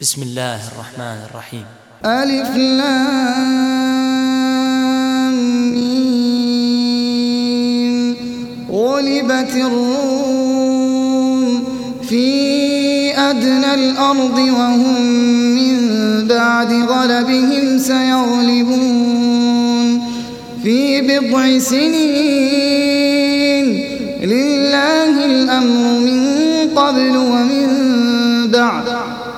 بسم الله الرحمن الرحيم. ألف لام غلبت الروم في أدنى الأرض وهم من بعد غلبهم سيغلبون. في بضع سنين لله الأمر من قبل ومن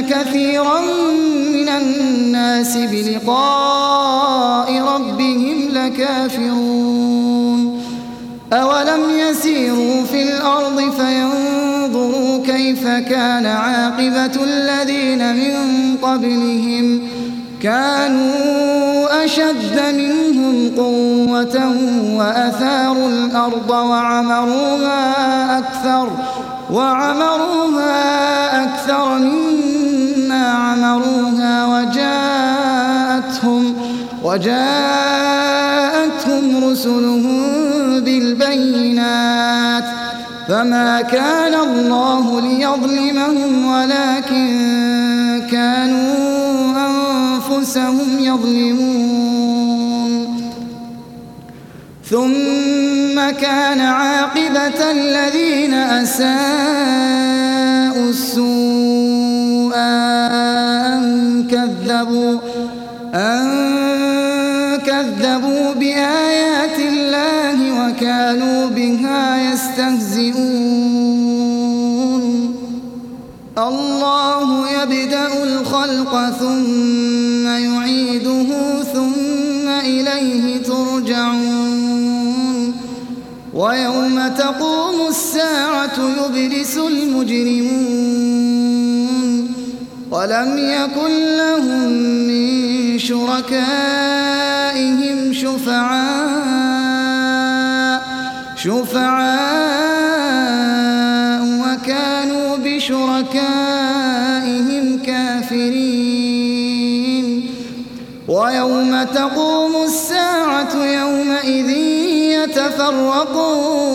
كثيرا من الناس بلقاء ربهم لكافرون. أولم يسيروا في الأرض فينظروا كيف كان عاقبة الذين من قبلهم. كانوا أشد منهم قوة وأثاروا الأرض وعمروها أكثر وعمروها أكثر عمروها وجاءتهم وجاءتهم رسلهم بالبينات فما كان الله ليظلمهم ولكن كانوا أنفسهم يظلمون. ثم كان عاقبة الذين أساءوا السوء أن كذبوا أن كذبوا بآيات الله وكانوا بها يستهزئون. الله يبدأ الخلق ثم يعيده ثم إليه ترجعون. ويوم تقوم الساعة يبلس المجرمون. ولم يكن لهم من شركائهم شفعاء شفعاء وكانوا بشركائهم كافرين ويوم تقوم الساعة يومئذ يتفرقون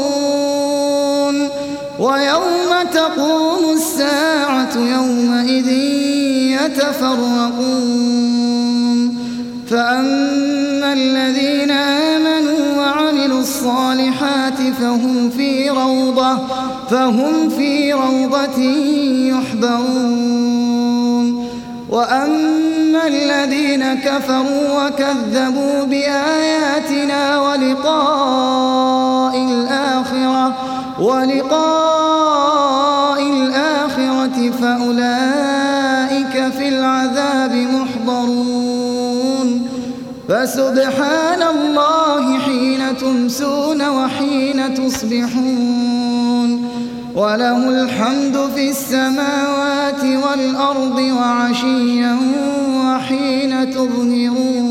ويوم تقوم الساعة يومئذ يتفرقون. فأما الذين آمنوا وعملوا الصالحات فهم في روضة فهم في روضة يحبرون. وأما الذين كفروا وكذبوا بآياتنا ولقاء الآخرة ولقاء الآخرة فأولئك في العذاب محضرون. فسبحان الله حين تمسون وحين تصبحون. وله الحمد في السماوات والأرض وعشيا وحين تظهرون.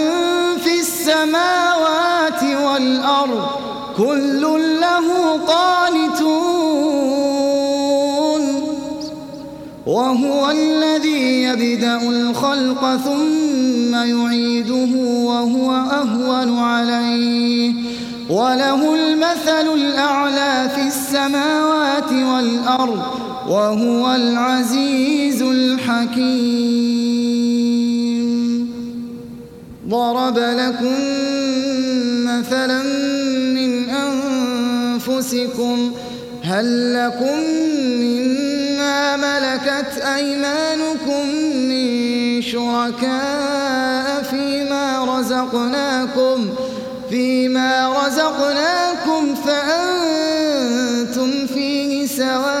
السماوات والأرض كل له قانتون وهو الذي يبدأ الخلق ثم يعيده وهو أهون عليه وله المثل الأعلى في السماوات والأرض وهو العزيز الحكيم ضرب لكم مثلا من أنفسكم هل لكم مما ملكت أيمانكم من شركاء فيما رزقناكم فيما رزقناكم فأنتم فيه سواء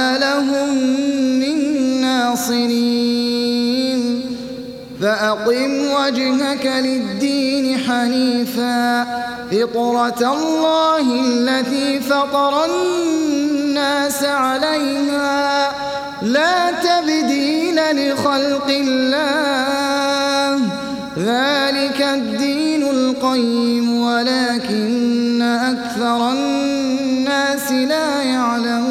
ناصرين فأقم وجهك للدين حنيفا. فطرة الله التي فطر الناس عليها. لا تبديل لخلق الله. ذلك الدين القيم. ولكن أكثر الناس لا يعلمون.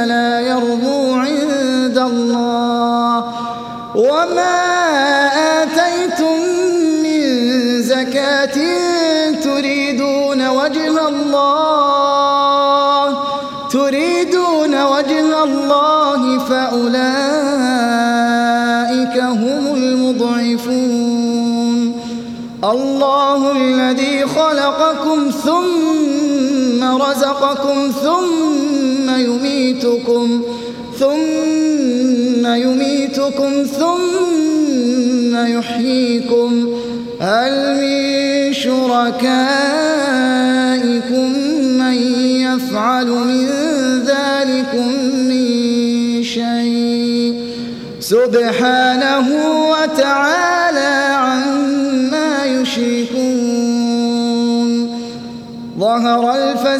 فلا يربو عند الله. وما آتيتم من زكاة تريدون وجه الله. تريدون وجه الله فأولئك هم المضعفون. الله الذي خلقكم ثم رزقكم ثم يميتكم ثم يميتكم ثم يحييكم. هل من شركائكم من يفعل من ذلكم من شيء؟ سبحانه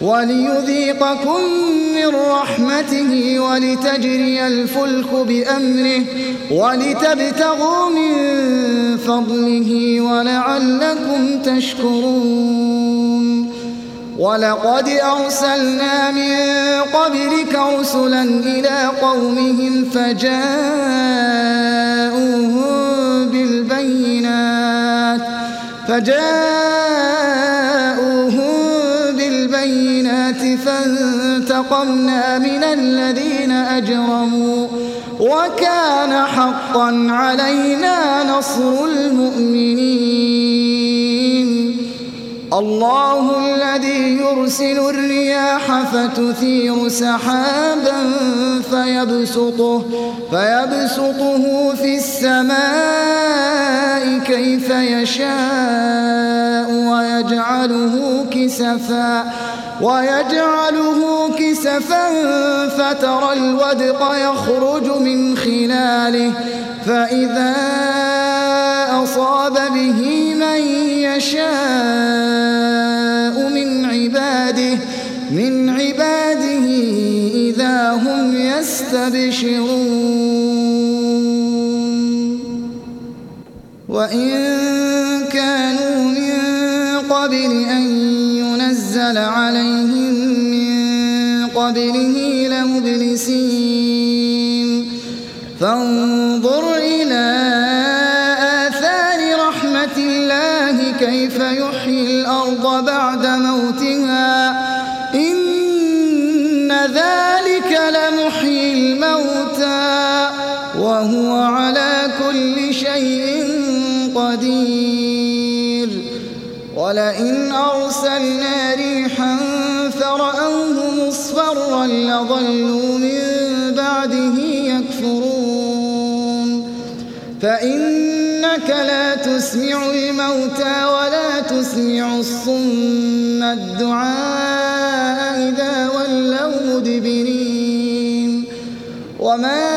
وليذيقكم من رحمته ولتجري الفلك بأمره ولتبتغوا من فضله ولعلكم تشكرون. ولقد أرسلنا من قبلك رسلا إلى قومهم فجاءوهم بالبينات فجاءوهم فانتقمنا من الذين أجرموا وكان حقا علينا نصر المؤمنين. الله الذي يرسل الرياح فتثير سحابا فيبسطه, فيبسطه في السماء كيف يشاء ويجعله كسفا. ويجعله كسفا فترى الودق يخرج من خلاله فإذا أصاب به من يشاء من عباده من عباده إذا هم يستبشرون. ذلك لمحيي الموتى وهو على كل شيء قدير. ولئن أرسلنا ريحا فرأوه مصفرا لظلوا من بعده يكفرون. فإنك لا تسمع الموتى ولا تسمع الصم الدعاء. وما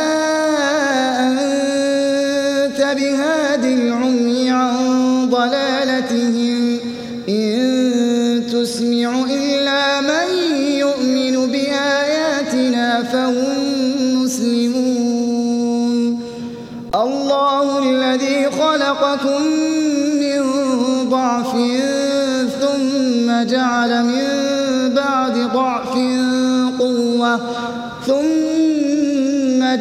أنت بهاد العمي عن ضلالتهم إن تسمع إلا من يؤمن بآياتنا فهم مسلمون الله الذي خلقكم من ضعف ثم جعل من بعد ضعف قوة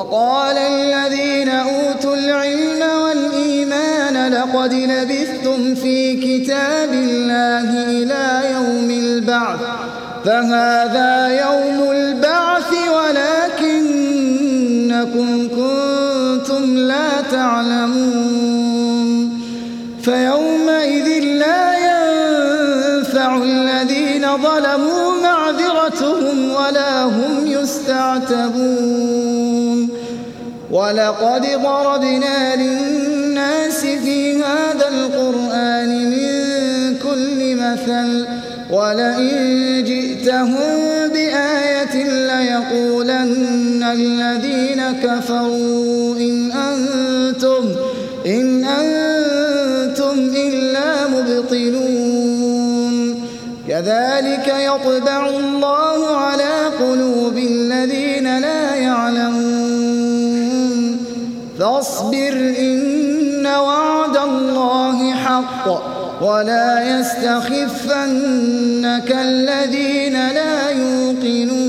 وقال الذين أوتوا العلم والإيمان لقد لبثتم في كتاب الله إلى يوم البعث فهذا يوم البعث ولقد ضربنا للناس في هذا القرآن من كل مثل ولئن جئتهم بآية ليقولن الذين كفروا إن أنتم إن أنتم إلا مبطلون. كذلك يطبع الله على الله حق ولا يستخفنك الذين لا يوقنون